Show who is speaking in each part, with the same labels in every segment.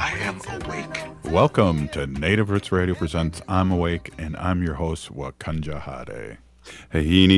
Speaker 1: I am awake.
Speaker 2: Welcome to Native Roots Radio Presents I'm Awake, and I'm your host, Wakanja Hade.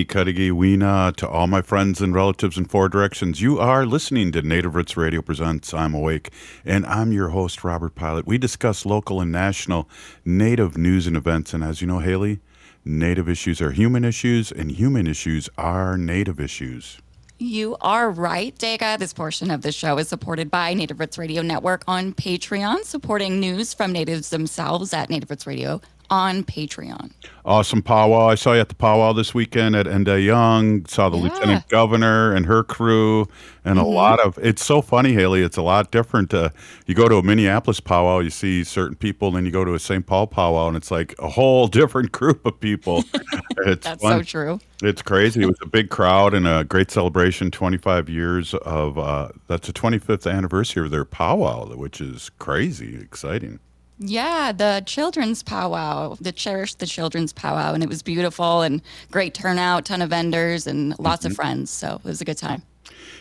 Speaker 2: Kadigi to all my friends and relatives in four directions. You are listening to Native Roots Radio Presents I'm Awake, and I'm your host, Robert Pilot. We discuss local and national Native news and events, and as you know, Haley, Native issues are human issues, and human issues are Native issues.
Speaker 3: You are right, Dega. This portion of the show is supported by Native Roots Radio Network on Patreon, supporting news from natives themselves at Native Roots Radio on Patreon.
Speaker 2: Awesome powwow. I saw you at the powwow this weekend at Enda Young. Saw the
Speaker 3: Yeah.
Speaker 2: lieutenant governor and her crew, and a lot of. It's so funny, Haley. It's a lot different. Uh, you go to a Minneapolis powwow, you see certain people, then you go to a St. Paul powwow, and it's like a whole different group of people. it's
Speaker 3: That's
Speaker 2: fun.
Speaker 3: so true.
Speaker 2: It's crazy. It was a big crowd and a great celebration. Twenty five years of uh, that's the twenty fifth anniversary of their powwow, which is crazy exciting.
Speaker 3: Yeah, the children's powwow, the Cherish the Children's powwow, and it was beautiful and great turnout, ton of vendors and lots
Speaker 2: Mm-hmm.
Speaker 3: of friends. So it was a good time.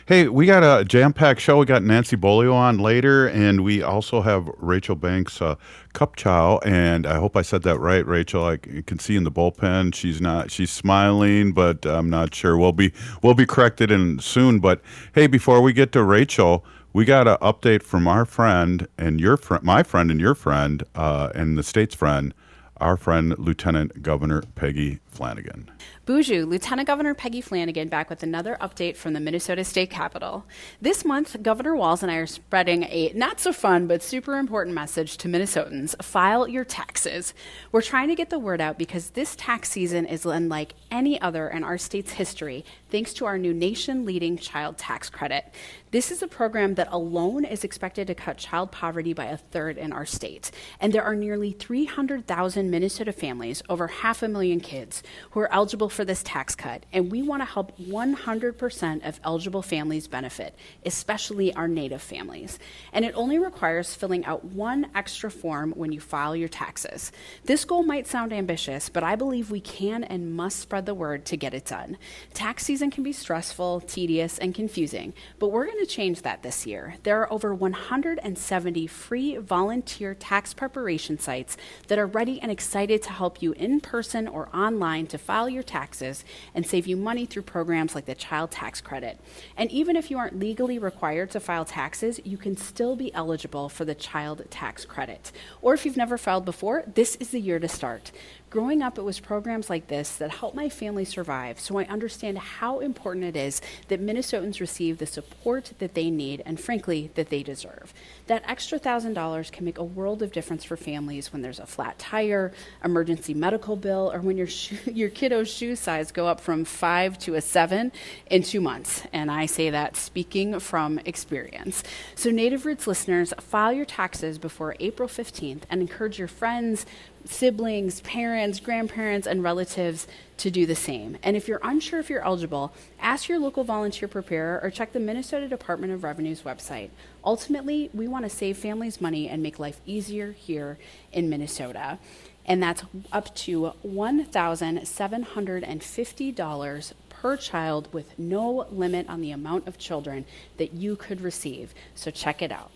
Speaker 2: Hey, we got a jam-packed show. We got Nancy Beaulieu on later, and we also have Rachel Banks uh, Kupchow. And I hope I said that right, Rachel. I can see in the bullpen she's not she's smiling, but I'm not sure. We'll be we'll be corrected in soon. But hey, before we get to Rachel, we got an update from our friend and your friend, my friend and your friend, uh, and the state's friend, our friend Lieutenant Governor Peggy Flanagan.
Speaker 4: Boozhoo, Lieutenant Governor Peggy Flanagan back with another update from the Minnesota State Capitol. This month, Governor Walz and I are spreading a not so fun but super important message to Minnesotans file your taxes. We're trying to get the word out because this tax season is unlike any other in our state's history thanks to our new nation leading child tax credit. This is a program that alone is expected to cut child poverty by a third in our state. And there are nearly 300,000 Minnesota families, over half a million kids, who are eligible for this tax cut. And we want to help 100% of eligible families benefit, especially our Native families. And it only requires filling out one extra form when you file your taxes. This goal might sound ambitious, but I believe we can and must spread the word to get it done. Tax season can be stressful, tedious, and confusing, but we're going to change that this year. There are over 170 free volunteer tax preparation sites that are ready and excited to help you in person or online to file your taxes and save you money through programs like the Child Tax Credit. And even if you aren't legally required to file taxes, you can still be eligible for the Child Tax Credit. Or if you've never filed before, this is the year to start. Growing up, it was programs like this that helped my family survive, so I understand how important it is that Minnesotans receive the support that they need and, frankly, that they deserve. That extra thousand dollars can make a world of difference for families when there's a flat tire, emergency medical bill, or when your your kiddo's shoe size go up from five to a seven in two months. And I say that speaking from experience. So, Native Roots listeners, file your taxes before April 15th and encourage your friends, siblings, parents, grandparents, and relatives to do the same. And if you're unsure if you're eligible, ask your local volunteer preparer or check the Minnesota Department of Revenue's website. Ultimately, we want to save families money and make life easier here in Minnesota. And that's up to $1,750 per child with no limit on the amount of children that you could receive. So check it out.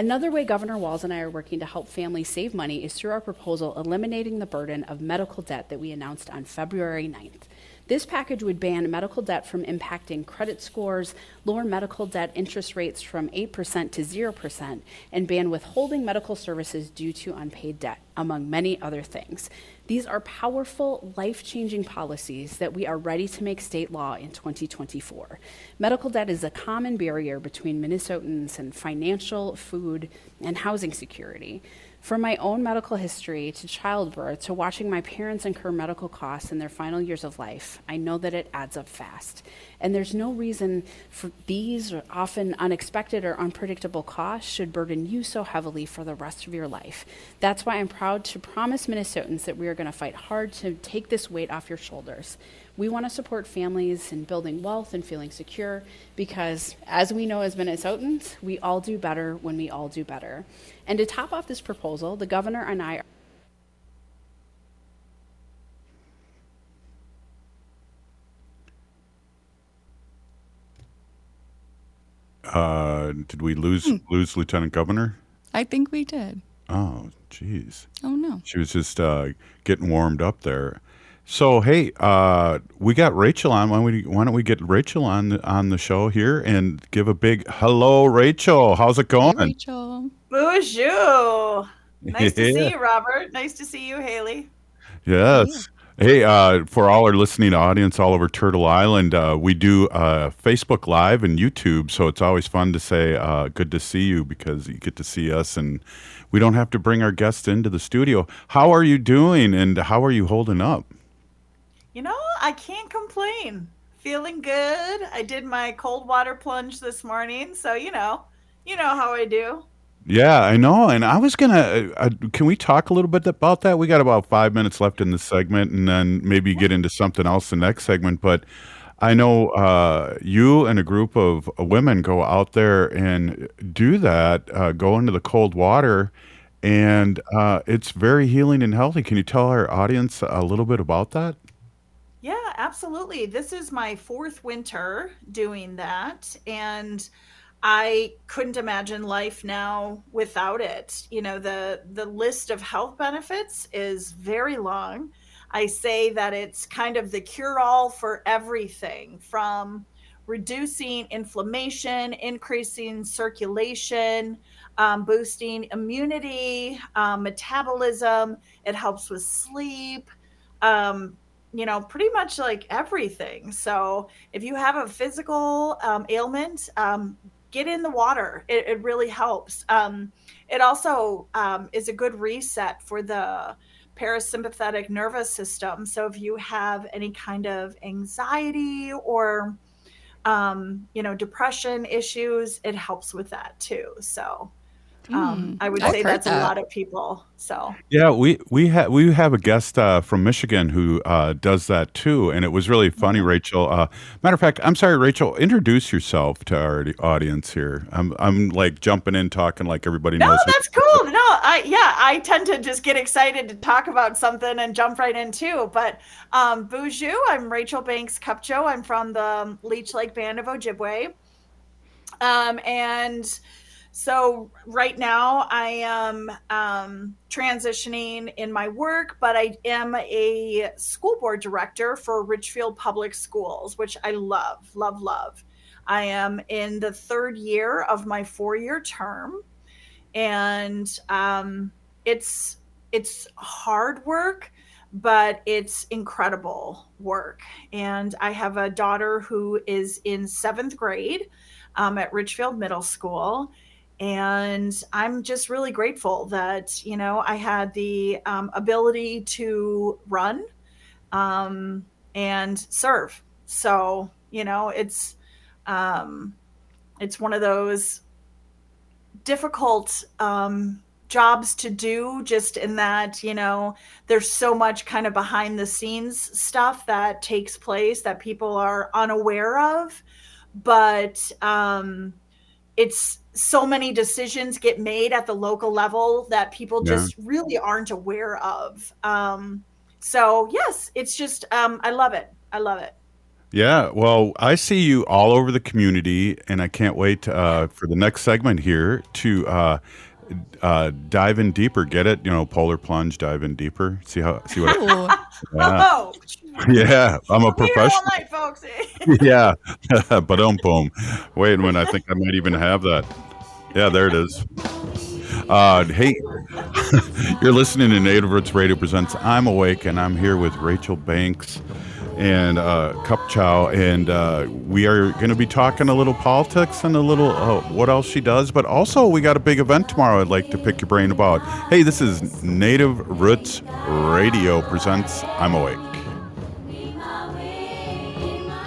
Speaker 4: Another way Governor Walz and I are working to help families save money is through our proposal eliminating the burden of medical debt that we announced on February 9th. This package would ban medical debt from impacting credit scores, lower medical debt interest rates from 8% to 0%, and ban withholding medical services due to unpaid debt, among many other things. These are powerful, life changing policies that we are ready to make state law in 2024. Medical debt is a common barrier between Minnesotans and financial, food, and housing security. From my own medical history to childbirth to watching my parents incur medical costs in their final years of life, I know that it adds up fast. And there's no reason for these often unexpected or unpredictable costs should burden you so heavily for the rest of your life. That's why I'm proud to promise Minnesotans that we are going to fight hard to take this weight off your shoulders. We want to support families in building wealth and feeling secure because, as we know as Minnesotans, we all do better when we all do better. And to top off this proposal, the governor and I
Speaker 2: Uh, did we lose lose Lieutenant Governor?
Speaker 3: I think we did.
Speaker 2: Oh, jeez.
Speaker 3: Oh no.
Speaker 2: She was just uh, getting warmed up there. So hey, uh, we got Rachel on. Why don't we why don't we get Rachel on on the show here and give a big hello, Rachel? How's it going?
Speaker 3: Rachel.
Speaker 5: Bonjour. Nice to see you, Robert. Nice to see you, Haley.
Speaker 2: Yes. Hey, uh, for all our listening audience all over Turtle Island, uh, we do uh, Facebook Live and YouTube, so it's always fun to say uh, "good to see you" because you get to see us, and we don't have to bring our guests into the studio. How are you doing, and how are you holding up?
Speaker 5: You know, I can't complain. Feeling good. I did my cold water plunge this morning, so you know, you know how I do.
Speaker 2: Yeah, I know. And I was gonna. Uh, uh, can we talk a little bit about that? We got about five minutes left in this segment, and then maybe get into something else the next segment. But I know uh, you and a group of women go out there and do that. Uh, go into the cold water, and uh, it's very healing and healthy. Can you tell our audience a little bit about that?
Speaker 5: Yeah, absolutely. This is my fourth winter doing that, and I couldn't imagine life now without it. You know, the the list of health benefits is very long. I say that it's kind of the cure all for everything from reducing inflammation, increasing circulation, um, boosting immunity, um, metabolism. It helps with sleep. Um, you know, pretty much like everything. So if you have a physical um, ailment, um, get in the water. It, it really helps. Um, it also um, is a good reset for the parasympathetic nervous system. So if you have any kind of anxiety or um, you know depression issues, it helps with that too. So um,
Speaker 3: Mm,
Speaker 5: I would
Speaker 3: I've
Speaker 5: say
Speaker 3: heard
Speaker 5: that's a lot of people. So
Speaker 2: Yeah, we we have we have a guest uh, from Michigan who uh, does that too, and it was really funny, Rachel. Uh, matter of fact, I'm sorry, Rachel. Introduce yourself to our audience here. I'm I'm like jumping in, talking like everybody
Speaker 5: No,
Speaker 2: knows. who-
Speaker 5: that's cool. No, I yeah, I tend to just get excited to talk about something and jump right in too. But um Boozhoo, I'm Rachel Banks Kupcho. I'm from the um, Leech Lake Band of Ojibwe. Um and so right now I am um, transitioning in my work, but I am a school board director for Richfield Public Schools, which I love, love, love. I am in the third year of my four-year term, and um, it's it's hard work, but it's incredible work. And I have a daughter who is in seventh grade um, at Richfield Middle School and i'm just really grateful that you know i had the um, ability to run um, and serve. So you know it's um, it's one of those difficult um, jobs to do just in that you know there's so much kind of behind the scenes stuff that takes place that people are unaware of. But um, it's so many decisions get made at the local level that people
Speaker 2: Yeah.
Speaker 5: just really aren't aware of. Um, so yes, it's just um, I love it. I love it.
Speaker 2: Yeah, well, I see you all over the community, and I can't wait uh, for the next segment here to uh, uh, dive in deeper. Get it? You know, polar plunge, dive in deeper. See how? See what?
Speaker 3: Ooh.
Speaker 2: Yeah,
Speaker 5: Oh,
Speaker 2: yeah. I'm a
Speaker 5: we're here all
Speaker 2: professional.
Speaker 5: night, folks.
Speaker 2: yeah, but um, boom. Wait a minute. I think I might even have that. Yeah, there it is. Uh, hey, you're listening to Native Roots Radio presents I'm Awake, and I'm here with Rachel Banks. and uh, Kupchow, and uh, we are going to be talking a little politics and a little uh, what else she does. But also, we got a big event tomorrow. I'd like to pick your brain about. Hey, this is Native Roots Radio presents I'm Awake.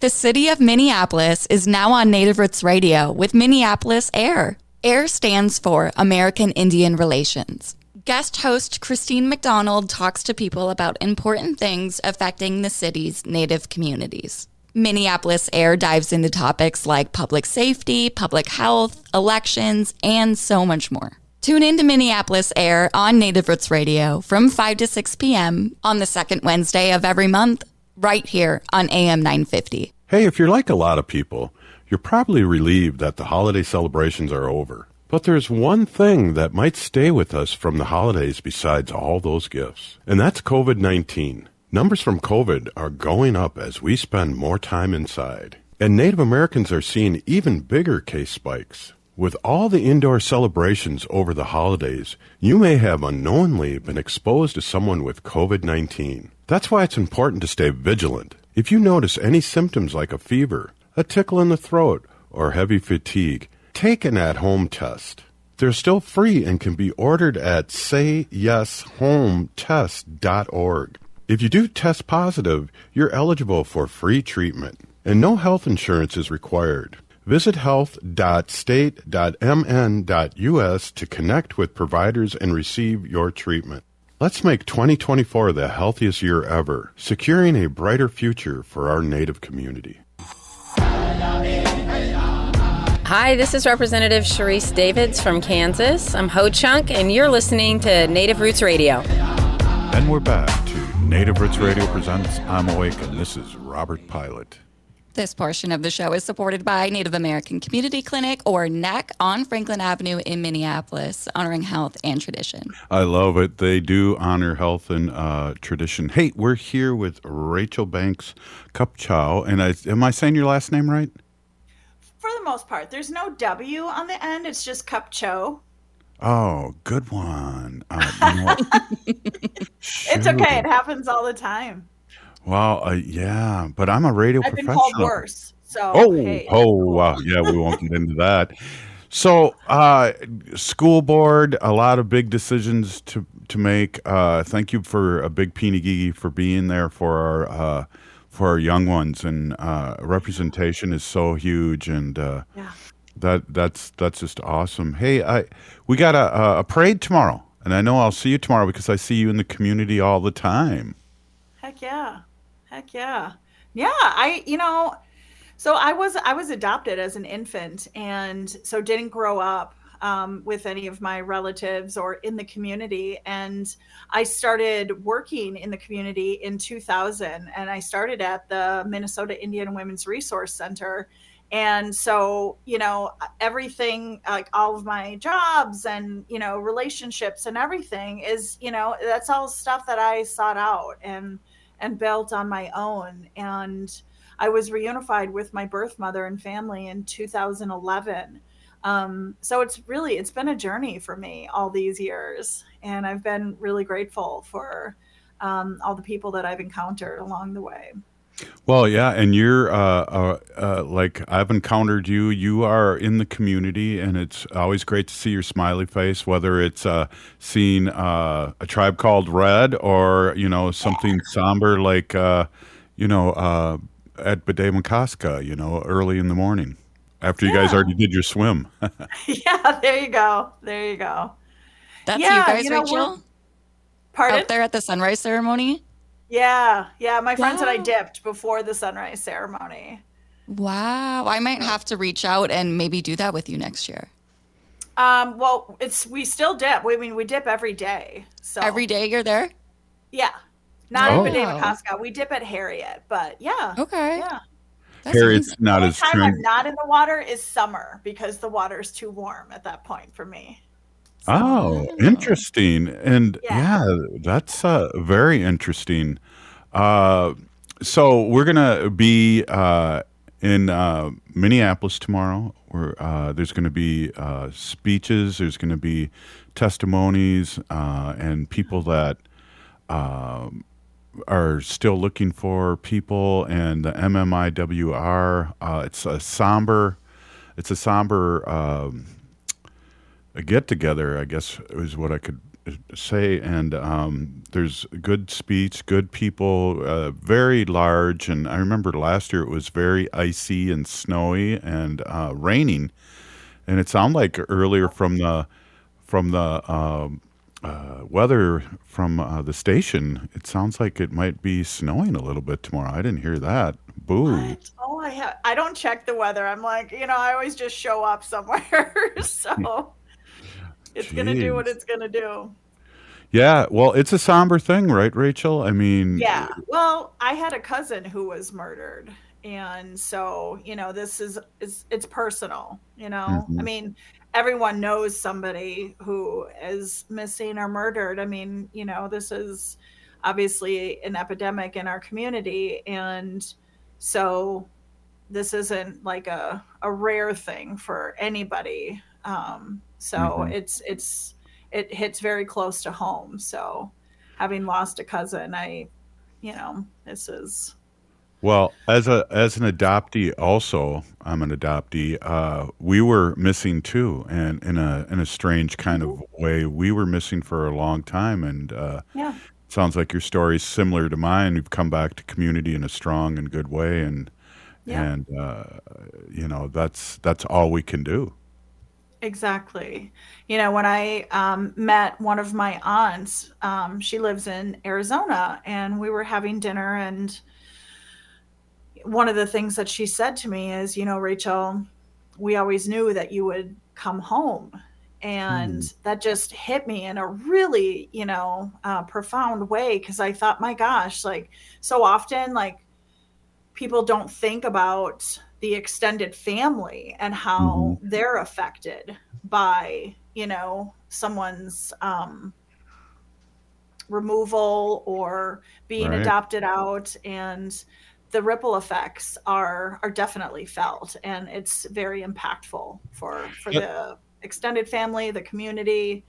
Speaker 3: The city of Minneapolis is now on Native Roots Radio with Minneapolis AIR. AIR stands for American Indian Relations. Guest host Christine McDonald talks to people about important things affecting the city's Native communities. Minneapolis AIR dives into topics like public safety, public health, elections, and so much more. Tune in to Minneapolis AIR on Native Roots Radio from 5 to 6 p.m. on the second Wednesday of every month right here on AM 950.
Speaker 2: Hey, if you're like a lot of people, you're probably relieved that the holiday celebrations are over. But there's one thing that might stay with us from the holidays besides all those gifts, and that's COVID 19. Numbers from COVID are going up as we spend more time inside. And Native Americans are seeing even bigger case spikes. With all the indoor celebrations over the holidays, you may have unknowingly been exposed to someone with COVID 19. That's why it's important to stay vigilant. If you notice any symptoms like a fever, a tickle in the throat, or heavy fatigue, take an at home test. They're still free and can be ordered at sayyeshometest.org. If you do test positive, you're eligible for free treatment, and no health insurance is required. Visit health.state.mn.us to connect with providers and receive your treatment. Let's make 2024 the healthiest year ever, securing a brighter future for our Native community.
Speaker 6: Hi, this is Representative Sharice Davids from Kansas. I'm Ho Chunk, and you're listening to Native Roots Radio.
Speaker 2: And we're back to Native Roots Radio Presents I'm Awake, and this is Robert Pilot.
Speaker 3: This portion of the show is supported by Native American Community Clinic, or NAC, on Franklin Avenue in Minneapolis, honoring health and tradition.
Speaker 2: I love it. They do honor health and uh, tradition. Hey, we're here with Rachel Banks Kupchow, and I, am I saying your last name right?
Speaker 5: For the most part, there's no W on the end. It's just Kupcho.
Speaker 2: Oh, good one. Uh, you know
Speaker 5: it's okay. It happens all the time.
Speaker 2: Well, uh, yeah, but I'm a radio
Speaker 5: I've been
Speaker 2: professional.
Speaker 5: called worse. So
Speaker 2: oh,
Speaker 5: hey.
Speaker 2: oh, wow, yeah, we won't get into that. So, uh, school board, a lot of big decisions to to make. Uh, thank you for a big Gigi for being there for our uh, for our young ones, and uh, representation is so huge, and uh,
Speaker 5: yeah.
Speaker 2: that that's that's just awesome. Hey, I we got a, a parade tomorrow, and I know I'll see you tomorrow because I see you in the community all the time.
Speaker 5: Heck yeah. Heck yeah. Yeah, I you know, so I was I was adopted as an infant and so didn't grow up um, with any of my relatives or in the community. And I started working in the community in 2000 and I started at the Minnesota Indian Women's Resource Center. And so, you know, everything like all of my jobs and, you know, relationships and everything is, you know, that's all stuff that I sought out. And and built on my own. And I was reunified with my birth mother and family in 2011. Um, so it's really it's been a journey for me all these years, and I've been really grateful for um, all the people that I've encountered along the way.
Speaker 2: Well, yeah, and you're uh, uh, uh, like I've encountered you. You are in the community, and it's always great to see your smiley face. Whether it's uh, seeing uh, a tribe called Red, or you know something somber like uh, you know at Bede you know, early in the morning after you yeah. guys already did your swim.
Speaker 5: yeah, there you go. There you go.
Speaker 3: That's yeah, you guys, you know, Rachel.
Speaker 5: Pardon?
Speaker 3: Out there at the sunrise ceremony.
Speaker 5: Yeah, yeah. My friend said I dipped before the sunrise ceremony.
Speaker 3: Wow, I might have to reach out and maybe do that with you next year.
Speaker 5: Um, well, it's we still dip. We I mean we dip every day. So
Speaker 3: every day you're there.
Speaker 5: Yeah, Not
Speaker 2: Oh.
Speaker 5: at Bde Maka Ska. We dip at Harriet, but yeah.
Speaker 3: Okay.
Speaker 5: Yeah.
Speaker 2: Harriet's not
Speaker 5: The
Speaker 2: as
Speaker 5: only time I'm not in the water is summer because the water is too warm at that point for me.
Speaker 2: Oh, interesting. And yeah, that's uh, very interesting. Uh, so we're gonna be uh, in uh, Minneapolis tomorrow. Where uh, there's going to be uh, speeches, there's going to be testimonies, uh, and people that um, are still looking for people. And the MMIWR, uh, it's a somber, it's a somber. Um, a get together, I guess is what I could uh, say. And um, there's good speech, good people, uh, very large. And I remember last year it was very icy and snowy and uh, raining. And it sounded like earlier from the from the um, uh, weather from uh, the station, it sounds like it might be snowing a little bit tomorrow. I didn't hear that. Boo.
Speaker 5: Oh, I have. I don't check the weather. I'm like, you know, I always just show up somewhere. so it's gonna do what it's gonna do.
Speaker 2: Yeah, well, it's a somber thing, right, Rachel? I mean,
Speaker 5: Yeah. Well, I had a cousin who was murdered. And so, you know, this is, is it's personal, you know? I
Speaker 2: Mhm.
Speaker 5: mean, everyone knows somebody who is missing or murdered. I mean, you know, this is obviously an epidemic in our community. And so this isn't like a, a rare thing for anybody. Um, so
Speaker 2: Mhm.
Speaker 5: it's, it's, it hits very close to home. So having lost a cousin, I, you know, this is,
Speaker 2: Well, as a as an adoptee, also I'm an adoptee. Uh, we were missing too, and in a in a strange kind of way, we were missing for a long time. And uh,
Speaker 5: Yeah.
Speaker 2: sounds like your story is similar to mine. You've come back to community in a strong and good way, and
Speaker 5: Yeah.
Speaker 2: and uh, you know that's that's all we can do.
Speaker 5: Exactly. You know, when I um, met one of my aunts, um, she lives in Arizona, and we were having dinner. And one of the things that she said to me is, you know, Rachel, we always knew that you would come home. And that just hit me in a really, you know, uh, profound way because I thought, my gosh, like so often, like people don't think about the extended family and how they're affected by you know someone's um removal or being
Speaker 7: Right.
Speaker 5: adopted out and the ripple effects are are definitely felt and it's very impactful for for
Speaker 2: Yep.
Speaker 5: the extended family the community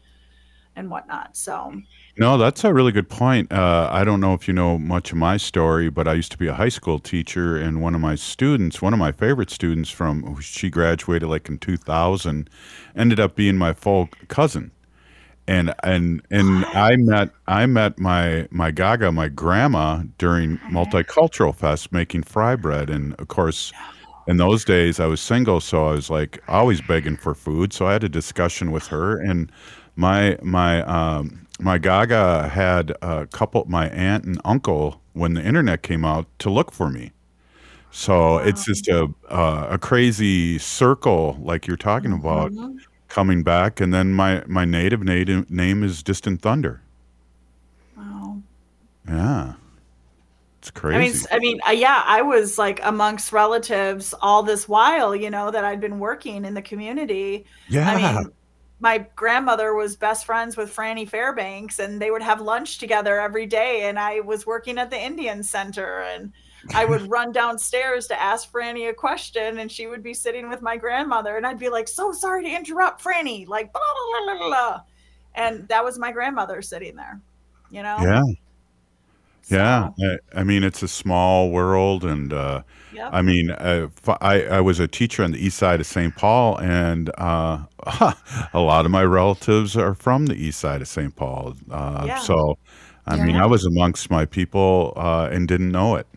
Speaker 5: and whatnot so
Speaker 2: No, that's a really good point. Uh, I don't know if you know much of my story, but I used to be a high school teacher, and one of my students, one of my favorite students from, she graduated like in 2000, ended up being my full cousin. And and and I met I met my my Gaga my grandma during multicultural fest making fry bread and of course in those days I was single so I was like always begging for food so I had a discussion with her and my my um my Gaga had a couple my aunt and uncle when the internet came out to look for me. So it's just a uh, a crazy circle like you're talking about
Speaker 5: Mhm.
Speaker 2: coming back and then my my native native name is Distant Thunder.
Speaker 5: wow
Speaker 2: Yeah. It's crazy.
Speaker 5: I mean, I mean, uh, yeah, I was like amongst relatives all this while, you know, that I'd been working in the community. I
Speaker 2: Yeah.
Speaker 5: mean, my grandmother was best friends with Franny Fairbanks, and they would have lunch together every day. And I was working at the Indian Center, and I would run downstairs to ask Franny a question, and she would be sitting with my grandmother, and I'd be like, "So sorry to interrupt, Franny," like blah blah blah blah, blah. and that was my grandmother sitting there, you know.
Speaker 2: Yeah. Yeah, I, I mean it's a small world, and uh,
Speaker 5: Yep.
Speaker 2: I mean I f- I I was a teacher on the east side of St. Paul, and uh, a lot of my relatives are from the east side of St. Paul. Uh,
Speaker 3: Yeah.
Speaker 2: So, I mean, I was amongst my people uh, and didn't know it.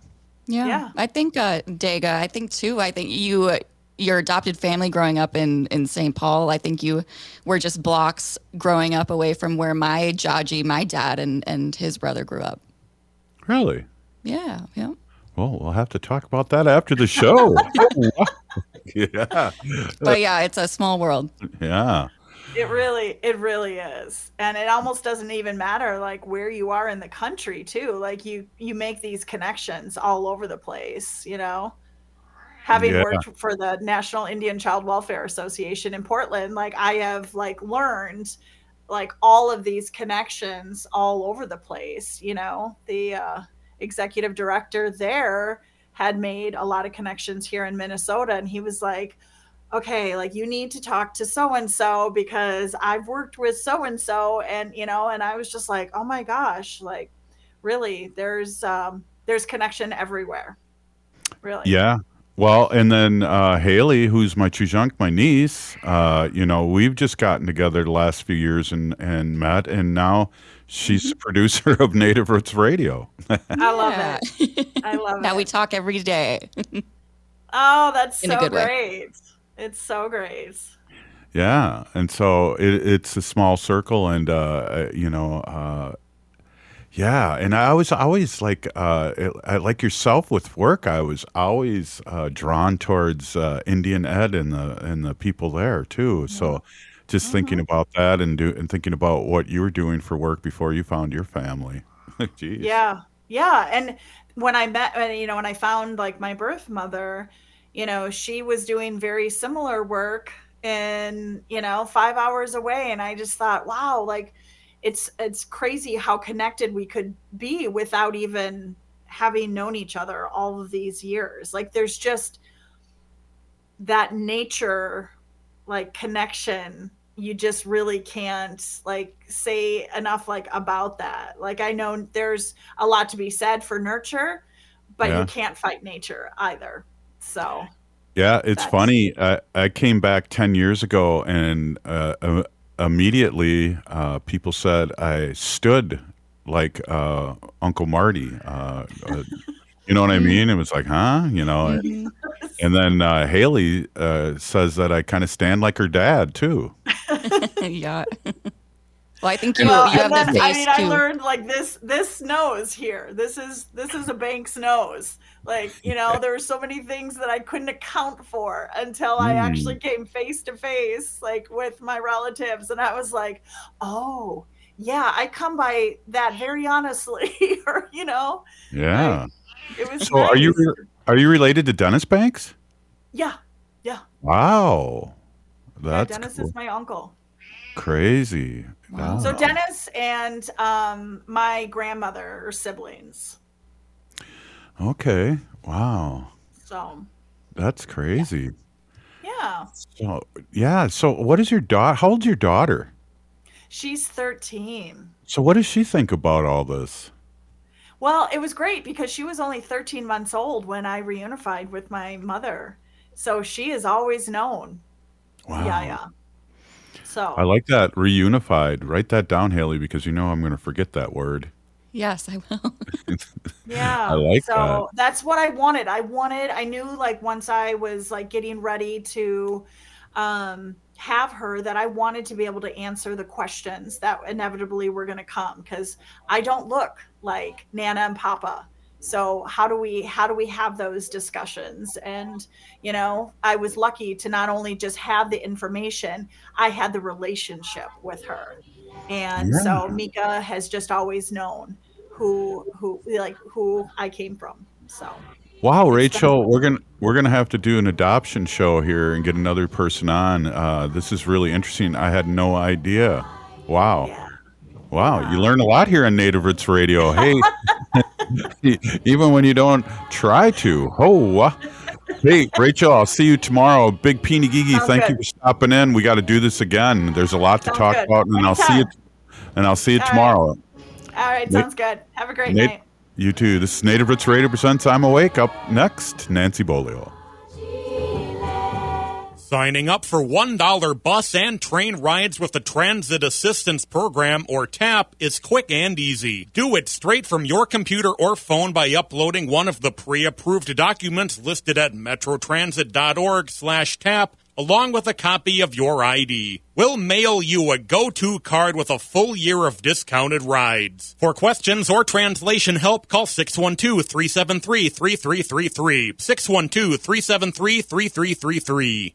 Speaker 3: Yeah. I think uh Daga, I think too, I think you uh, your adopted family growing up in in St. Paul, I think you were just blocks growing up away from where my Jaji, my dad and and his brother grew up.
Speaker 2: Really?
Speaker 3: Yeah, yeah.
Speaker 2: Well, we'll have to talk about that after the show. yeah.
Speaker 3: But yeah, it's a small world.
Speaker 2: Yeah.
Speaker 5: It really, it really is, and it almost doesn't even matter like where you are in the country too. Like you, you make these connections all over the place. You know, having
Speaker 2: Yeah.
Speaker 5: worked for the National Indian Child Welfare Association in Portland, like I have like learned like all of these connections all over the place. You know, the uh, executive director there had made a lot of connections here in Minnesota, and he was like okay, like you need to talk to so and so because I've worked with so and so and you know, and I was just like, "Oh my gosh, like really there's um there's connection everywhere." Really.
Speaker 2: Yeah. Well, and then uh, Haley, who's my chujunk, my niece, uh, you know, we've just gotten together the last few years and, and met, and now she's the producer of Native Roots Radio.
Speaker 5: I love that. I love
Speaker 3: now
Speaker 5: it.
Speaker 3: we talk every day.
Speaker 5: Oh, that's
Speaker 3: In
Speaker 5: so
Speaker 3: good way.
Speaker 5: great. It's so great.
Speaker 2: yeah. And so it, it's a small circle, and, uh, you know, uh, yeah, and I was always like, uh, like yourself with work. I was always uh, drawn towards uh, Indian Ed and the and the people there too. So, just thinking about that and do and thinking about what you were doing for work before you found your family. Jeez.
Speaker 5: Yeah. Yeah. And when I met, you know, when I found like my birth mother, you know, she was doing very similar work and, you know, five hours away. And I just thought, wow, like it's, it's crazy how connected we could be without even having known each other all of these years. Like there's just that nature, like connection you just really can't like say enough like about that like i know there's a lot to be said for nurture but
Speaker 2: Yeah.
Speaker 5: you can't fight nature either so
Speaker 2: Yeah, it's funny. I, I came back 10 years ago and uh, uh, immediately uh, people said I stood like uh, Uncle Marty. Uh, uh, you know what I mean? It was like, huh? You know? And then uh, Haley uh, says that I kind of stand like her dad, too.
Speaker 3: yeah. Well, I think you,
Speaker 5: well,
Speaker 3: you have
Speaker 5: and
Speaker 3: the
Speaker 5: then,
Speaker 3: face
Speaker 5: i mean
Speaker 3: too.
Speaker 5: i learned like this this nose here this is this is a bank's nose like you know there were so many things that i couldn't account for until i
Speaker 2: Hmm.
Speaker 5: actually came face to face like with my relatives and i was like oh yeah i come by that very honestly or you know
Speaker 2: Yeah.
Speaker 5: it was
Speaker 2: So are you are you related to Dennis Banks?
Speaker 5: yeah yeah
Speaker 2: Wow.
Speaker 5: yeah,
Speaker 2: That's
Speaker 5: dennis
Speaker 2: cool.
Speaker 5: is my uncle
Speaker 2: crazy.
Speaker 5: so dennis and um my grandmother are siblings
Speaker 2: Okay. Wow.
Speaker 5: so
Speaker 2: That's crazy.
Speaker 5: yeah
Speaker 2: So yeah. So what is your daughter? How old's your daughter?
Speaker 5: she's 13
Speaker 2: So what does she think about all this?
Speaker 5: Well, it was great because she was only 13 months old when I reunified with my mother. So she has always known.
Speaker 2: Wow.
Speaker 5: Yeah, yeah. So
Speaker 2: I like that reunified. Write that down, Haley, because you know I'm going to forget that word.
Speaker 3: Yes, I will.
Speaker 5: yeah.
Speaker 2: I like
Speaker 5: so that's what I wanted. I wanted I knew like once I was like getting ready to um have her that I wanted to be able to answer the questions that inevitably were going to come cuz I don't look like Nana and Papa. So how do we how do we have those discussions? And you know, I was lucky to not only just have the information, I had the relationship with her. And so Mika has just always known who who like who I came from. So
Speaker 2: Wow, Rachel, we're gonna we're gonna have to do an adoption show here and get another person on. Uh, this is really interesting. I had no idea. Wow, wow, you learn a lot here on Native Roots Radio. Hey, even when you don't try to. Oh, hey, Rachel, I'll see you tomorrow. Big Peeny Gigi,
Speaker 5: Sounds
Speaker 2: thank you for stopping in. We got to do this again. There's a lot to
Speaker 5: Sounds
Speaker 2: talk
Speaker 5: good.
Speaker 2: about, and I'll see you. And I'll see you
Speaker 5: All right.
Speaker 2: tomorrow.
Speaker 5: all right, sounds good. Have a great
Speaker 2: Nate-
Speaker 5: night.
Speaker 2: You too. This is Native Roots Radio presents I'm Awake. Up next, Nancy Beaulieu.
Speaker 7: Signing up for $1 bus and train rides with the Transit Assistance Program, or TAP, is quick and easy. Do it straight from your computer or phone by uploading one of the pre-approved documents listed at metrotransit.org slash TAP, along with a copy of your ID. We'll mail you a go-to card with a full year of discounted rides. For questions or translation help, call 612-373-3333. 612-373-3333.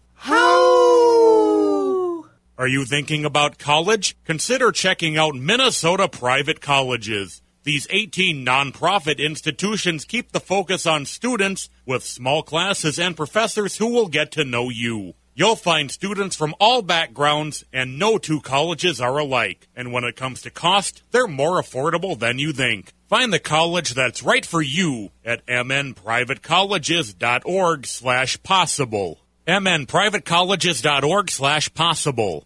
Speaker 7: Are you thinking about college? Consider checking out Minnesota private colleges. These 18 nonprofit institutions keep the focus on students with small classes and professors who will get to know you. You'll find students from all backgrounds, and no two colleges are alike. And when it comes to cost, they're more affordable than you think. Find the college that's right for you at mnprivatecolleges.org slash possible. mnprivatecolleges.org slash possible.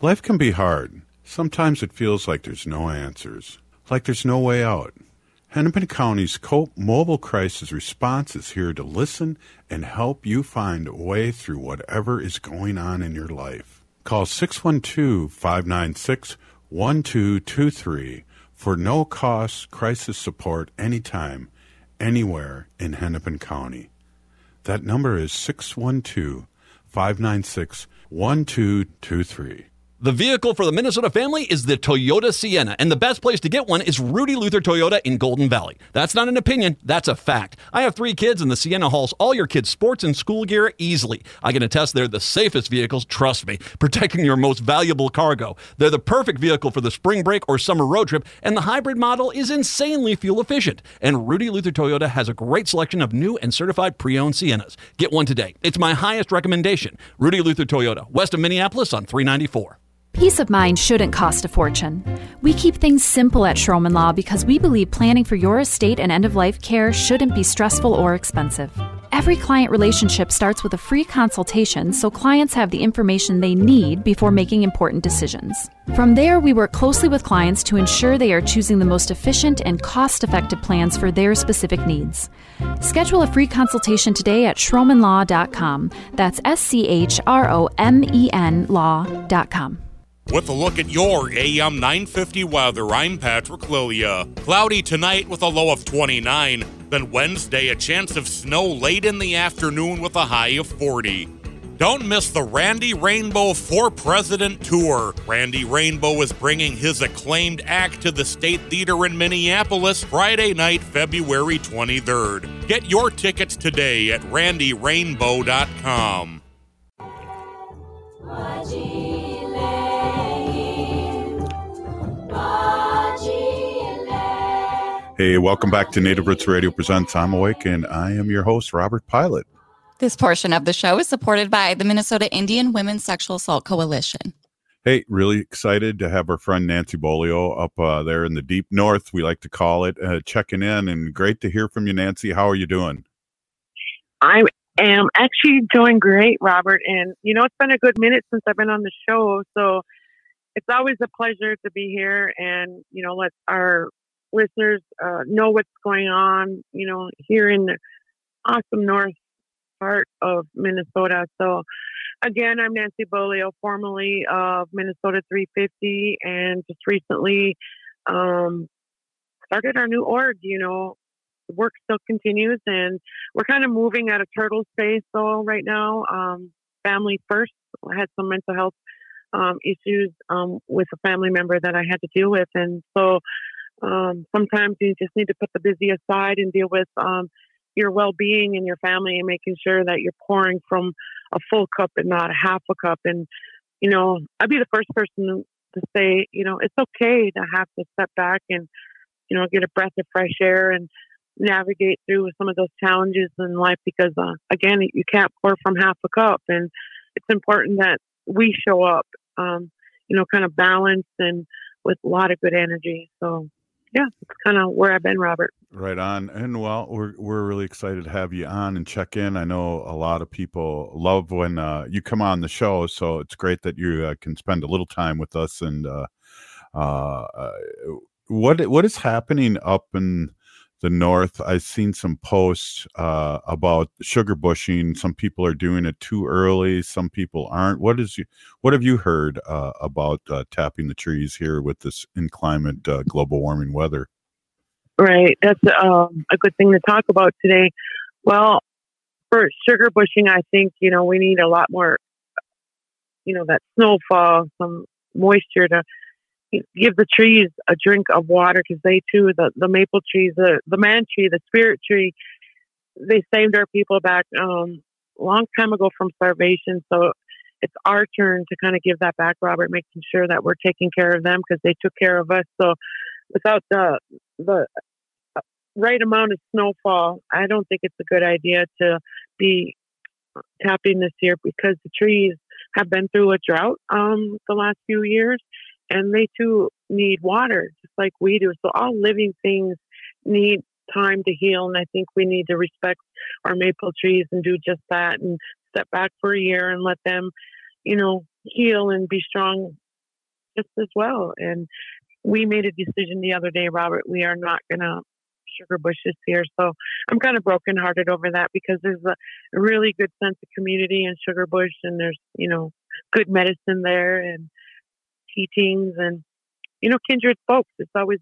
Speaker 2: Life can be hard. Sometimes it feels like there's no answers, like there's no way out. Hennepin County's COPE Mobile Crisis Response is here to listen and help you find a way through whatever is going on in your life. Call 612 596 1223 for no cost crisis support anytime, anywhere in Hennepin County. That number is 612 596 1223.
Speaker 8: The vehicle for the Minnesota family is the Toyota Sienna, and the best place to get one is Rudy Luther Toyota in Golden Valley. That's not an opinion, that's a fact. I have three kids, and the Sienna hauls all your kids' sports and school gear easily. I can attest they're the safest vehicles, trust me, protecting your most valuable cargo. They're the perfect vehicle for the spring break or summer road trip, and the hybrid model is insanely fuel efficient. And Rudy Luther Toyota has a great selection of new and certified pre owned Siennas. Get one today. It's my highest recommendation. Rudy Luther Toyota, west of Minneapolis on 394.
Speaker 9: Peace of mind shouldn't cost a fortune. We keep things simple at Schromen Law because we believe planning for your estate and end of life care shouldn't be stressful or expensive. Every client relationship starts with a free consultation so clients have the information they need before making important decisions. From there, we work closely with clients to ensure they are choosing the most efficient and cost effective plans for their specific needs. Schedule a free consultation today at schromenlaw.com. That's S C H R O M E N law.com.
Speaker 7: With a look at your AM 950 weather, I'm Patrick Lilia. Cloudy tonight with a low of 29. Then Wednesday, a chance of snow late in the afternoon with a high of 40. Don't miss the Randy Rainbow for President Tour. Randy Rainbow is bringing his acclaimed act to the State Theater in Minneapolis Friday night, February 23rd. Get your tickets today at randyrainbow.com.
Speaker 2: Hey, welcome back to Native Roots Radio Presents I'm Awake, and I am your host, Robert Pilot.
Speaker 3: This portion of the show is supported by the Minnesota Indian Women's Sexual Assault Coalition.
Speaker 2: Hey, really excited to have our friend Nancy Beaulieu up uh, there in the deep north, we like to call it, uh, checking in, and great to hear from you, Nancy. How are you doing?
Speaker 10: I am actually doing great, Robert. And, you know, it's been a good minute since I've been on the show. So it's always a pleasure to be here and, you know, let our listeners uh, know what's going on, you know, here in the awesome north part of Minnesota. So, again, I'm Nancy Beaulieu, formerly of Minnesota 350, and just recently um, started our new org. You know, work still continues, and we're kind of moving out of turtle space, though, right now. Um, family first. I had some mental health um, issues um, with a family member that I had to deal with, and so um, sometimes you just need to put the busy aside and deal with um, your well-being and your family and making sure that you're pouring from a full cup and not a half a cup. And you know, I'd be the first person to say, you know, it's okay to have to step back and you know get a breath of fresh air and navigate through some of those challenges in life because uh, again, you can't pour from half a cup, and it's important that we show up, um, you know, kind of balanced and with a lot of good energy. So, yeah, it's kind of where I've been, Robert.
Speaker 2: Right on. And well, we're we're really excited to have you on and check in. I know a lot of people love when uh, you come on the show, so it's great that you uh, can spend a little time with us. And uh, uh, uh what what is happening up in the north? I've seen some posts uh, about sugar bushing. Some people are doing it too early. Some people aren't. What is you? What have you heard about tapping the trees here with this in inclement global warming weather?
Speaker 10: Right. That's um, a good thing to talk about today. Well, for sugar bushing, I think, you know, we need a lot more, you know, that snowfall, some moisture to give the trees a drink of water because they too, the, the maple trees, the, the man tree, the spirit tree, they saved our people back um, a long time ago from starvation. So it's our turn to kind of give that back, Robert, making sure that we're taking care of them because they took care of us. So without the the right amount of snowfall, I don't think it's a good idea to be tapping this year because the trees have been through a drought um, the last few years and they too need water just like we do. So all living things need time to heal and I think we need to respect our maple trees and do just that and step back for a year and let them, you know, heal and be strong just as well. And we made a decision the other day, Robert, we are not going to sugar bushes here. So I'm kind of brokenhearted over that because there's a really good sense of community in sugar bush and there's, you know, good medicine there and teachings and, you know, kindred folks. It's always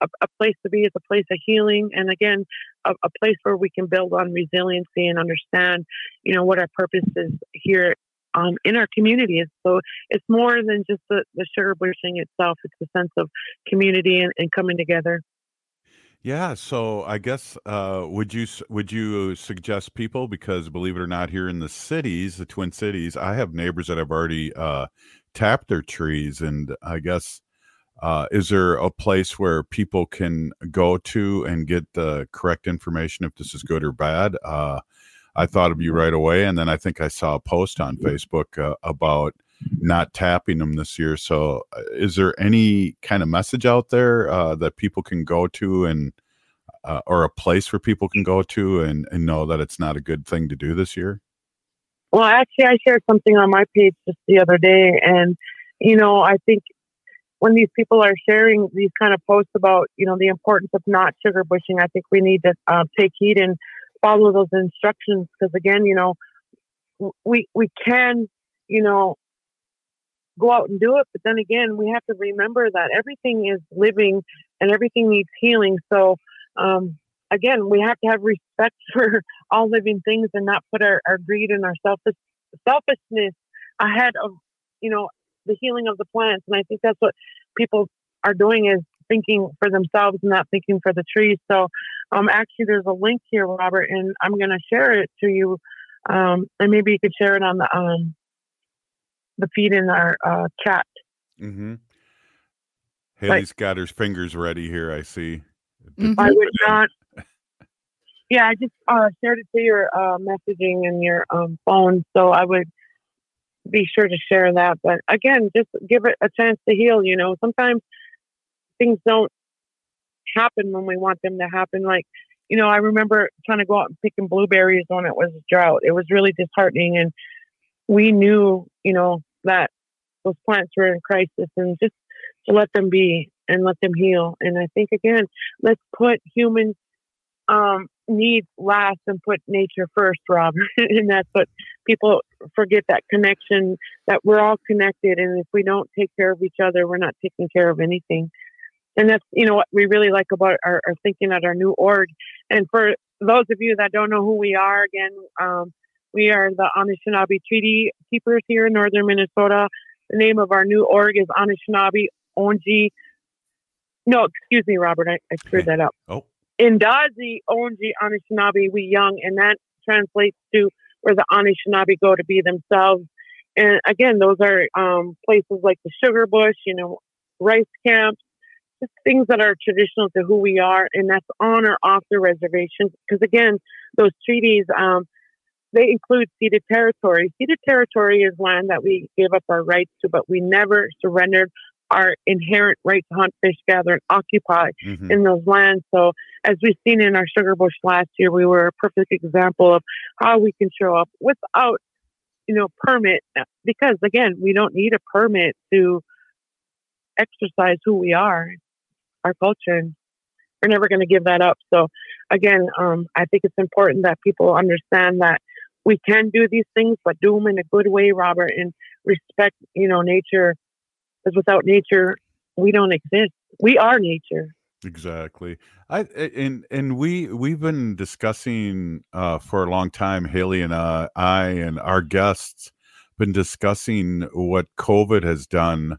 Speaker 10: a, a place to be. It's a place of healing. And again, a, a place where we can build on resiliency and understand, you know, what our purpose is here um, in our communities. So it's more than just the, the sugar bushing itself. It's a sense of community and, and coming together.
Speaker 2: Yeah, so I guess uh, would you would you suggest people because believe it or not, here in the cities, the Twin Cities, I have neighbors that have already uh, tapped their trees, and I guess uh, is there a place where people can go to and get the correct information if this is good or bad? Uh, I thought of you right away, and then I think I saw a post on Facebook uh, about not tapping them this year. So, uh, is there any kind of message out there uh, that people can go to and uh, or a place where people can go to and, and know that it's not a good thing to do this year?
Speaker 10: Well, actually, I shared something on my page just the other day, and you know, I think when these people are sharing these kind of posts about you know the importance of not sugar bushing, I think we need to uh, take heed and follow those instructions because again, you know, we we can you know go out and do it. But then again, we have to remember that everything is living and everything needs healing. So, um, again, we have to have respect for all living things and not put our, our greed and our selfish, selfishness ahead of, you know, the healing of the plants. And I think that's what people are doing is thinking for themselves and not thinking for the trees. So, um, actually, there's a link here, Robert, and I'm going to share it to you. Um, and maybe you could share it on the um, the feed in our uh, chat.
Speaker 2: Mm-hmm. Haley's got her fingers ready here. I see.
Speaker 10: Mm-hmm. I would not. Yeah, I just uh, shared it to your uh, messaging and your um, phone, so I would be sure to share that. But again, just give it a chance to heal. You know, sometimes things don't happen when we want them to happen. Like, you know, I remember trying to go out and picking blueberries when it was drought. It was really disheartening, and we knew, you know, that those plants were in crisis and just to let them be and let them heal. And I think again, let's put human um, needs last and put nature first, Rob. and that's what people forget that connection that we're all connected. And if we don't take care of each other, we're not taking care of anything. And that's, you know, what we really like about our, our thinking at our new org. And for those of you that don't know who we are, again, um, we are the Anishinaabe Treaty Keepers here in northern Minnesota. The name of our new org is Anishinaabe Onji. No, excuse me, Robert. I, I screwed that up.
Speaker 2: Oh.
Speaker 10: Indazi Onji Anishinaabe We Young, and that translates to where the Anishinaabe go to be themselves. And again, those are um, places like the Sugar Bush, you know, rice camps, just things that are traditional to who we are, and that's on or off the reservation. Because again, those treaties, um, they include ceded territory. Ceded territory is land that we gave up our rights to, but we never surrendered our inherent right to hunt, fish, gather, and occupy
Speaker 11: Mhm.
Speaker 10: in those lands. So, as we've seen in our sugar bush last year, we were a perfect example of how we can show up without, you know, permit. Because again, we don't need a permit to exercise who we are, our culture, and we're never going to give that up. So, again, um, I think it's important that people understand that we can do these things, but do them in a good way, Robert, and respect, you know, nature. Because without nature, we don't exist. We are nature.
Speaker 2: Exactly. I and and we we've been discussing uh, for a long time. Haley and uh, I and our guests been discussing what COVID has done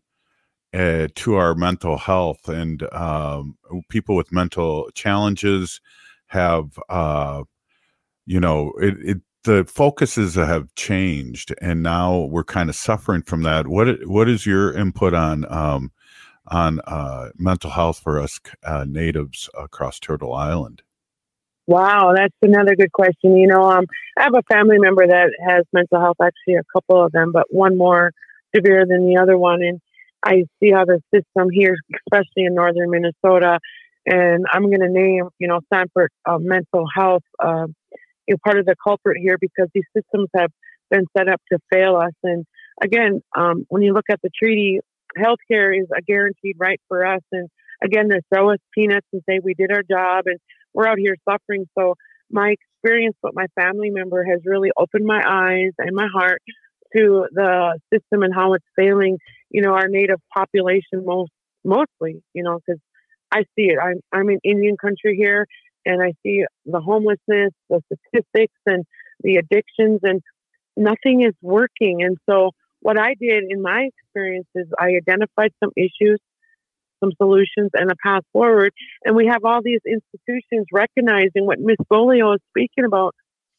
Speaker 2: uh, to our mental health, and um, people with mental challenges have, uh, you know, it, it the focuses have changed, and now we're kind of suffering from that. What what is your input on? Um, on uh, mental health for us uh, natives across Turtle Island?
Speaker 10: Wow, that's another good question. You know, um, I have a family member that has mental health, actually, a couple of them, but one more severe than the other one. And I see how the system here, especially in northern Minnesota, and I'm going to name, you know, Sanford uh, Mental Health, uh, you know, part of the culprit here because these systems have been set up to fail us. And again, um, when you look at the treaty, healthcare is a guaranteed right for us. And again, they throw us peanuts and say we did our job and we're out here suffering. So my experience with my family member has really opened my eyes and my heart to the system and how it's failing, you know, our native population most mostly, you know, because I see it. I'm I'm in Indian country here and I see the homelessness, the statistics and the addictions and nothing is working. And so what I did in my experience is I identified some issues, some solutions, and a path forward. And we have all these institutions recognizing what Miss Beaulieu is speaking about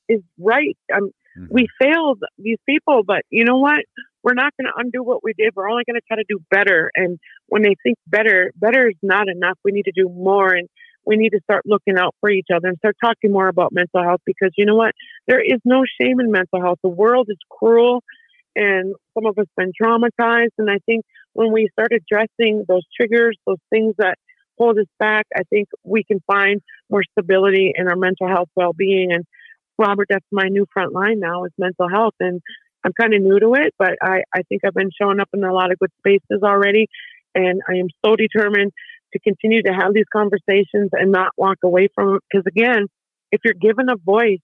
Speaker 10: is right. Um, We failed these people, but you know what? We're not going to undo what we did. We're only going to try to do better. And when they think better, better is not enough. We need to do more. And we need to start looking out for each other and start talking more about mental health because you know what? There is no shame in mental health. The world is cruel and some of us been traumatized. And I think when we start addressing those triggers, those things that hold us back, I think we can find more stability in our mental health well being. And Robert, that's my new front line now is mental health. And I'm kind of new to it, but I, I think I've been showing up in a lot of good spaces already. And I am so determined to continue to have these conversations and not walk away from it. Because again, if you're given a voice,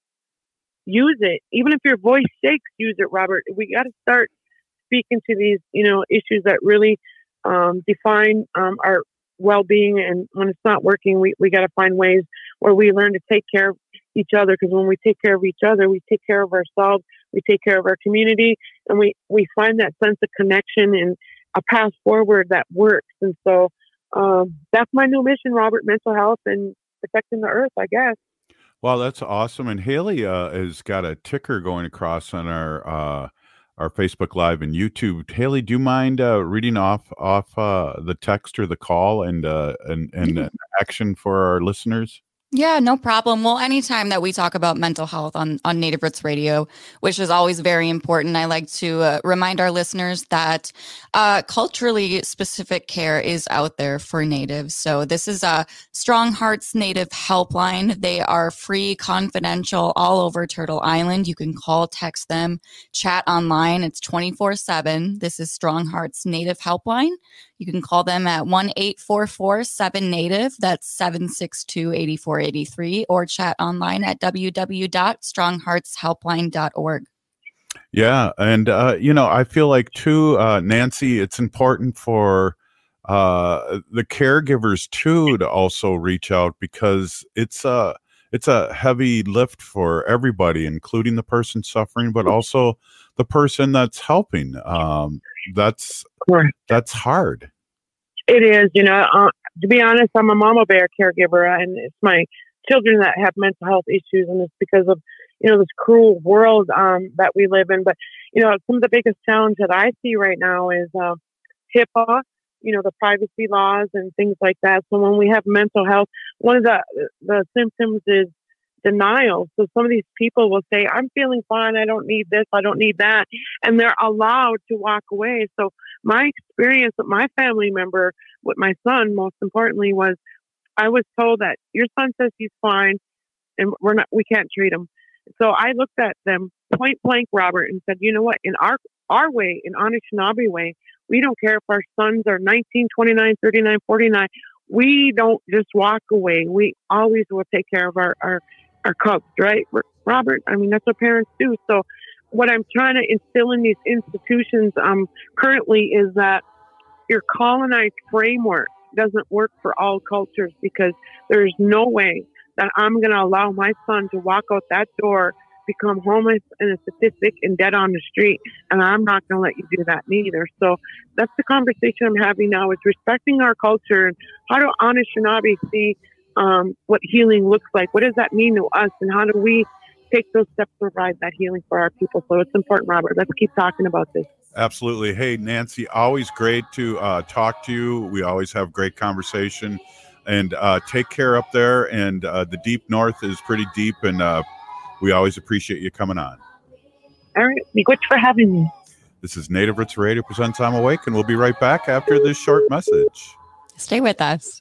Speaker 10: use it. Even if your voice shakes, use it, Robert. We got to start speaking to these, you know, issues that really um, define um, our well-being. And when it's not working, we, we got to find ways where we learn to take care of each other. Because when we take care of each other, we take care of ourselves, we take care of our community, and we, we find that sense of connection and a path forward that works. And so um, that's my new mission, Robert, mental health and protecting the earth, I guess.
Speaker 2: Well, that's awesome. And Haley uh, has got a ticker going across on our uh, our Facebook Live and YouTube. Haley, do you mind uh, reading off off uh, the text or the call and uh, and and action for our listeners?
Speaker 3: Yeah, no problem. Well, anytime that we talk about mental health on, on Native Roots Radio, which is always very important, I like to uh, remind our listeners that uh, culturally specific care is out there for Natives. So this is a Strong Hearts Native Helpline. They are free, confidential, all over Turtle Island. You can call, text them, chat online. It's 24 7. This is Strong Hearts Native Helpline. You can call them at 1 844 7 Native, that's 762 8483, or chat online at www.strongheartshelpline.org.
Speaker 2: Yeah, and uh, you know, I feel like too, uh, Nancy, it's important for uh, the caregivers too to also reach out because it's a it's a heavy lift for everybody, including the person suffering, but also the person that's helping. Um, that's that's hard.
Speaker 10: It is, you know. Uh, to be honest, I'm a mama bear caregiver, and it's my children that have mental health issues, and it's because of you know this cruel world um, that we live in. But you know, some of the biggest challenge that I see right now is uh, HIPAA. You know, the privacy laws and things like that. So when we have mental health, one of the the symptoms is denial. So some of these people will say, I'm feeling fine. I don't need this. I don't need that. And they're allowed to walk away. So my experience with my family member, with my son, most importantly, was I was told that your son says he's fine and we're not, we can't treat him. So I looked at them point blank, Robert, and said, you know what? In our, our way, in Anishinaabe way, we don't care if our sons are 19, 29, 39, 49. We don't just walk away. We always will take care of our, our, our cubs, right? Robert, I mean, that's what parents do. So what I'm trying to instill in these institutions um, currently is that your colonized framework doesn't work for all cultures because there's no way that I'm going to allow my son to walk out that door become homeless and a statistic and dead on the street. And I'm not going to let you do that neither. So that's the conversation I'm having now is respecting our culture and how do Anishinaabe see um, what healing looks like? What does that mean to us? And how do we take those steps to provide that healing for our people? So it's important, Robert. Let's keep talking about this.
Speaker 2: Absolutely. Hey, Nancy, always great to uh, talk to you. We always have great conversation. And uh, take care up there. And uh, the deep north is pretty deep, and uh, we always appreciate you coming on.
Speaker 10: All right. Miigwech for having me.
Speaker 2: This is Native Roots Radio presents I'm Awake, and we'll be right back after this short message.
Speaker 3: Stay with us.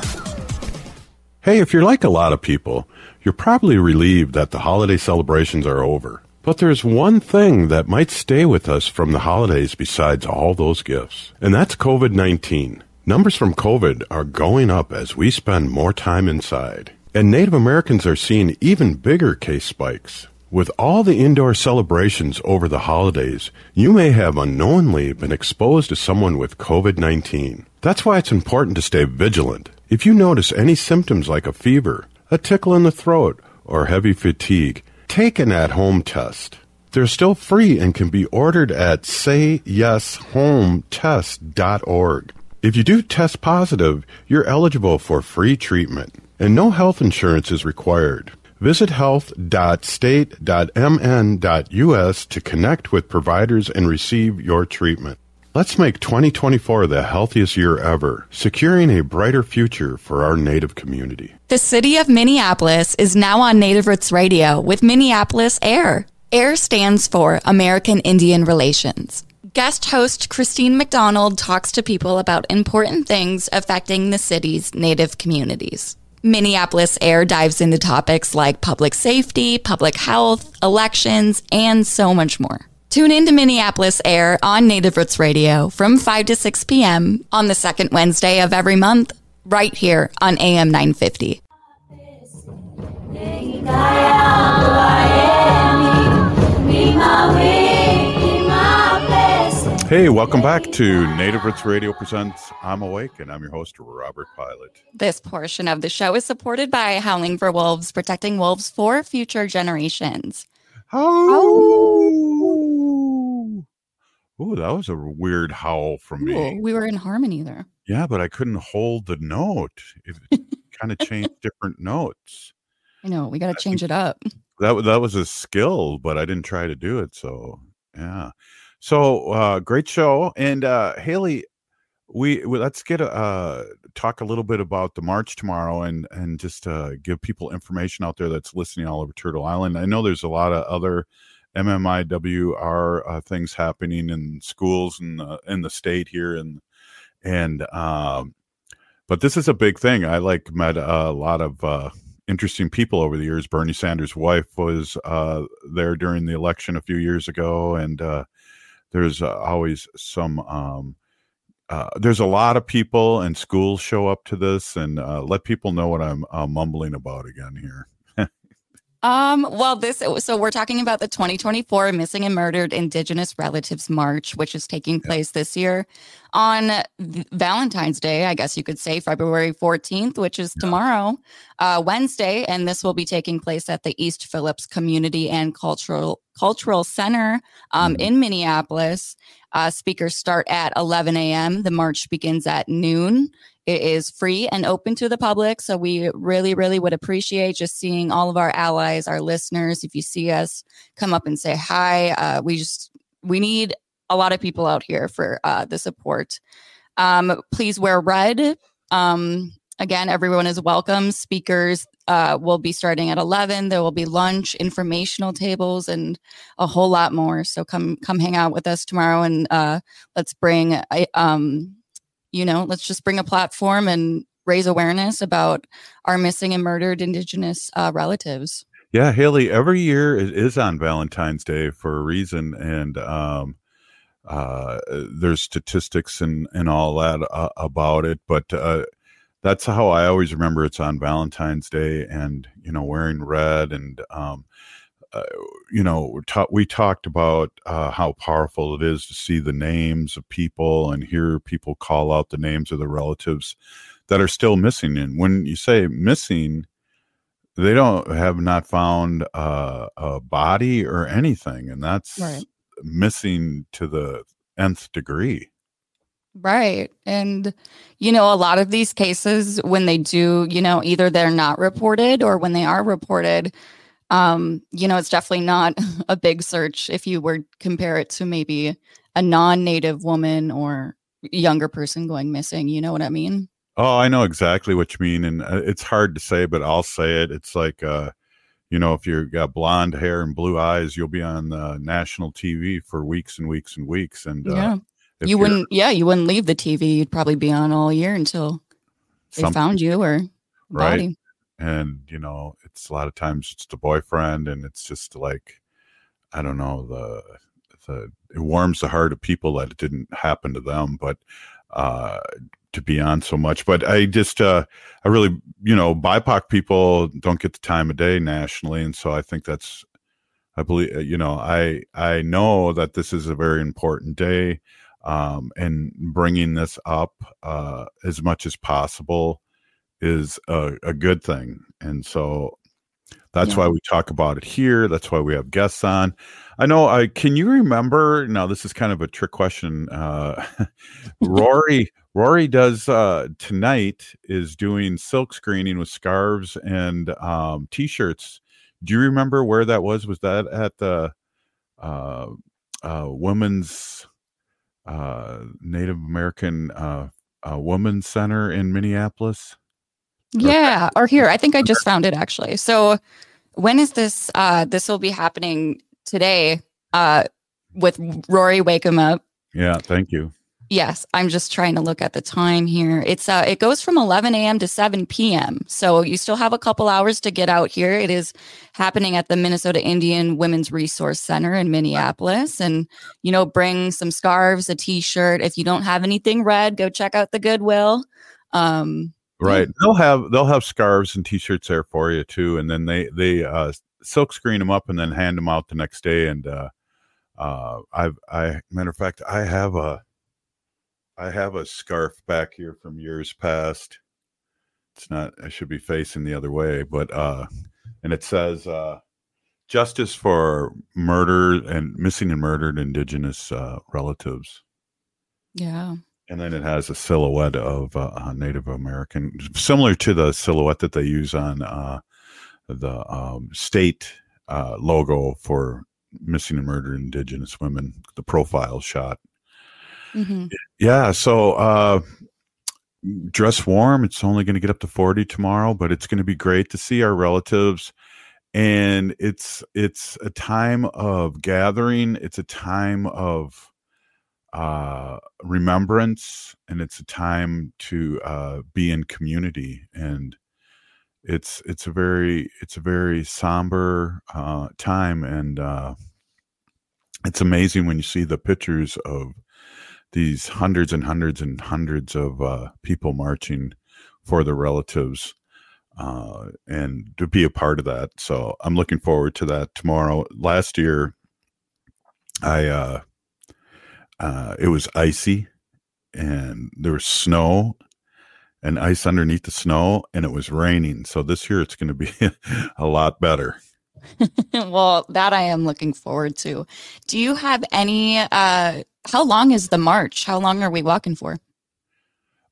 Speaker 2: Hey, if you're like a lot of people, you're probably relieved that the holiday celebrations are over. But there's one thing that might stay with us from the holidays besides all those gifts, and that's COVID 19. Numbers from COVID are going up as we spend more time inside. And Native Americans are seeing even bigger case spikes. With all the indoor celebrations over the holidays, you may have unknowingly been exposed to someone with COVID 19. That's why it's important to stay vigilant. If you notice any symptoms like a fever, a tickle in the throat, or heavy fatigue, take an at home test. They're still free and can be ordered at sayyeshometest.org. If you do test positive, you're eligible for free treatment, and no health insurance is required. Visit health.state.mn.us to connect with providers and receive your treatment. Let's make 2024 the healthiest year ever, securing a brighter future for our Native community.
Speaker 3: The city of Minneapolis is now on Native Roots Radio with Minneapolis AIR. AIR stands for American Indian Relations. Guest host Christine McDonald talks to people about important things affecting the city's Native communities. Minneapolis Air dives into topics like public safety, public health, elections, and so much more. Tune in to Minneapolis Air on Native Roots Radio from 5 to 6 p.m. on the second Wednesday of every month, right here on AM 950.
Speaker 2: Hey, welcome back to Native Roots Radio Presents I'm Awake, and I'm your host, Robert Pilot.
Speaker 3: This portion of the show is supported by Howling for Wolves, protecting wolves for future generations.
Speaker 2: Oh, Ooh, that was a weird howl from me.
Speaker 3: We were in harmony there.
Speaker 2: Yeah, but I couldn't hold the note. It kind of changed different notes.
Speaker 3: I know. We got to change it up.
Speaker 2: That that was a skill, but I didn't try to do it. So yeah. So uh, great show, and uh, Haley, we, we let's get a uh, talk a little bit about the march tomorrow, and and just uh, give people information out there that's listening all over Turtle Island. I know there's a lot of other MMIWR uh, things happening in schools in in the state here, and and um, but this is a big thing. I like met a lot of uh, interesting people over the years. Bernie Sanders' wife was uh, there during the election a few years ago, and uh, there's uh, always some. Um, uh, there's a lot of people and schools show up to this, and uh, let people know what I'm mumbling about again here.
Speaker 3: Um, well, this so we're talking about the 2024 Missing and Murdered Indigenous Relatives March, which is taking place this year. On Valentine's Day, I guess you could say February 14th, which is tomorrow, uh, Wednesday, and this will be taking place at the East Phillips Community and Cultural Cultural Center um, in Minneapolis. Uh, speakers start at 11 a.m. The march begins at noon. It is free and open to the public. So we really, really would appreciate just seeing all of our allies, our listeners. If you see us, come up and say hi. Uh, we just, we need a lot of people out here for uh, the support. Um, please wear red. Um, again, everyone is welcome. Speakers uh, will be starting at 11. There will be lunch, informational tables, and a whole lot more. So come come hang out with us tomorrow, and uh, let's bring, um, you know, let's just bring a platform and raise awareness about our missing and murdered Indigenous uh, relatives.
Speaker 2: Yeah, Haley. Every year it is on Valentine's Day for a reason, and um, uh, there's statistics and and all that uh, about it. But uh, that's how I always remember it's on Valentine's Day, and you know, wearing red, and um, uh, you know, ta- we talked about uh, how powerful it is to see the names of people and hear people call out the names of the relatives that are still missing. And when you say missing, they don't have not found uh, a body or anything, and that's
Speaker 3: Right.
Speaker 2: Missing to the nth degree.
Speaker 3: Right. And, you know, a lot of these cases, when they do, you know, either they're not reported or when they are reported, um, you know, it's definitely not a big search if you were compare it to maybe a non-native woman or younger person going missing. You know what I mean?
Speaker 2: Oh, I know exactly what you mean, and uh, it's hard to say, but I'll say it. It's like, uh, you know, if you've got blonde hair and blue eyes, you'll be on uh, national TV for weeks and weeks and weeks. And uh,
Speaker 3: yeah.
Speaker 2: if
Speaker 3: You wouldn't, yeah, you wouldn't leave the TV. You'd probably be on all year until they found you or
Speaker 2: right
Speaker 3: body.
Speaker 2: and you know it's a lot of times it's the boyfriend and it's just like i don't know the the it warms the heart of people that it didn't happen to them but uh to be on so much but i just uh i really you know bipoc people don't get the time of day nationally and so i think that's i believe uh, you know i i know that this is a very important day um and bringing this up uh as much as possible is a, a good thing. And so that's
Speaker 12: Yeah.
Speaker 2: why we talk about it here. That's why we have guests on. I know I can you remember now this is kind of a trick question. Uh Rory Rory does uh tonight is doing silk screening with scarves and um t-shirts. Do you remember where that was? Was that at the uh uh women's uh Native American uh uh Women's Center in Minneapolis?
Speaker 3: Yeah, or here. I think I just found it actually. So when is this uh this will be happening today uh with Rory Wakemup.
Speaker 2: Yeah, thank you.
Speaker 3: Yes, I'm just trying to look at the time here. It's uh it goes from 11 a.m. to 7 p.m. So you still have a couple hours to get out here. It is happening at the Minnesota Indian Women's Resource Center in Minneapolis and you know bring some scarves, a t-shirt. If you don't have anything red, go check out the Goodwill. Um
Speaker 2: Right. They'll have they'll have scarves and t-shirts there for you too, and then they they uh, silk screen them up and then hand them out the next day. And uh, uh, I've I matter of fact I have a I have a scarf back here from years past. It's not I should be facing the other way, but uh, and it says uh, justice for murder and missing and murdered Indigenous uh, relatives.
Speaker 3: yeah.
Speaker 2: And then it has a silhouette of uh, a Native American, similar to the silhouette that they use on uh, the um, state uh, logo for missing and murdered Indigenous women, the profile shot.
Speaker 3: Mhm.
Speaker 2: Yeah, so uh, dress warm. It's only going to get up to 40 tomorrow, but it's going to be great to see our relatives. And it's it's a time of gathering. It's a time of uh remembrance and it's a time to uh be in community and it's it's a very it's a very somber uh time and uh it's amazing when you see the pictures of these hundreds and hundreds and hundreds of uh people marching for their relatives uh and to be a part of that so i'm looking forward to that tomorrow. Last year i uh uh, it was icy and there was snow and ice underneath the snow and it was raining. So this year it's going to be a lot better.
Speaker 3: well, that I am looking forward to. Do you have any uh how long is the march? How long are we walking for?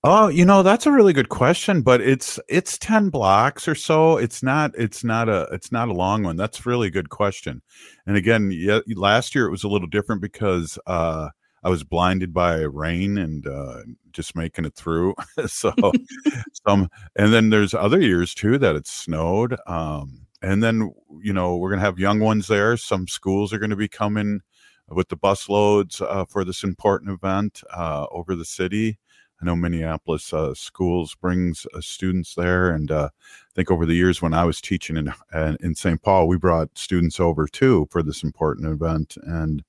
Speaker 2: Oh, you know, that's a really good question, but it's it's 10 blocks or so. It's not it's not a it's not a long one. That's a really good question. And again, yeah, last year it was a little different because uh I was blinded by rain and uh just making it through. so some and then there's other years too that it snowed. Um and then you know, we're going to have young ones there. Some schools are going to be coming with the bus loads uh, for this important event uh, over the city I know Minneapolis uh, schools brings uh, students there, and uh, I think over the years when I was teaching in uh, in St. Paul, we brought students over too for this important event, and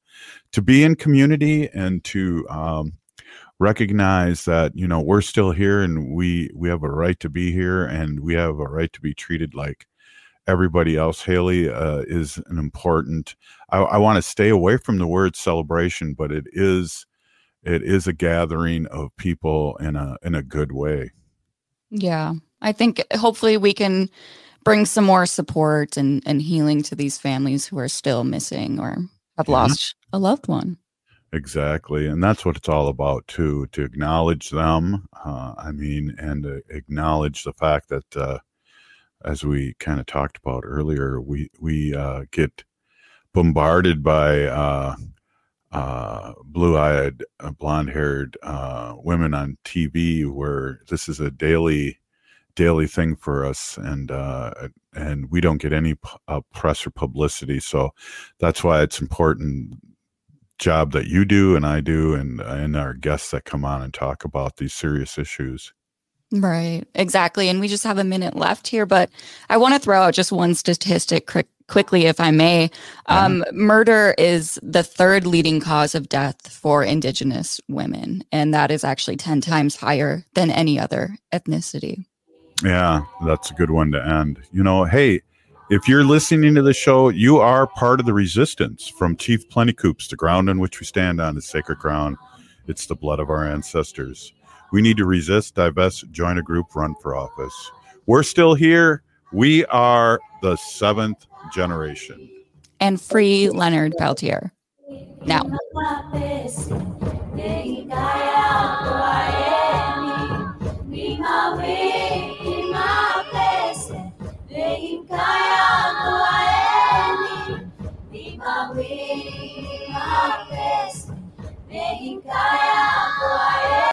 Speaker 2: to be in community and to um, recognize that you know we're still here and we we have a right to be here and we have a right to be treated like everybody else. Haley uh, is an important. I, I want to stay away from the word celebration, but it is it is a gathering of people in a in a good way.
Speaker 3: Yeah. I think hopefully we can bring some more support and, and healing to these families who are still missing or have yeah. lost a loved one.
Speaker 2: Exactly. And that's what it's all about, too, to acknowledge them. Uh, I mean, and uh, acknowledge the fact that, uh, as we kind of talked about earlier, we, we uh, get bombarded by uh, uh, blue-eyed, uh, blonde-haired uh, women on TV, where this is a daily, daily thing for us, and uh, and we don't get any uh, press or publicity. So that's why it's important job that you do and I do, and and our guests that come on and talk about these serious issues.
Speaker 3: Right, exactly. And we just have a minute left here, but I want to throw out just one statistic quick, quickly, if I may. Um, murder is the third leading cause of death for Indigenous women, and that is actually 10 times higher than any other ethnicity.
Speaker 2: Yeah, that's a good one to end. You know, hey, if you're listening to the show, you are part of the resistance from Chief Plenty Plentycoops. The ground on which we stand on is sacred ground. It's the blood of our ancestors. We need to resist, divest, join a group, run for office. We're still here. We are the seventh generation.
Speaker 3: And free Leonard Peltier. Now. Aves, me encanta.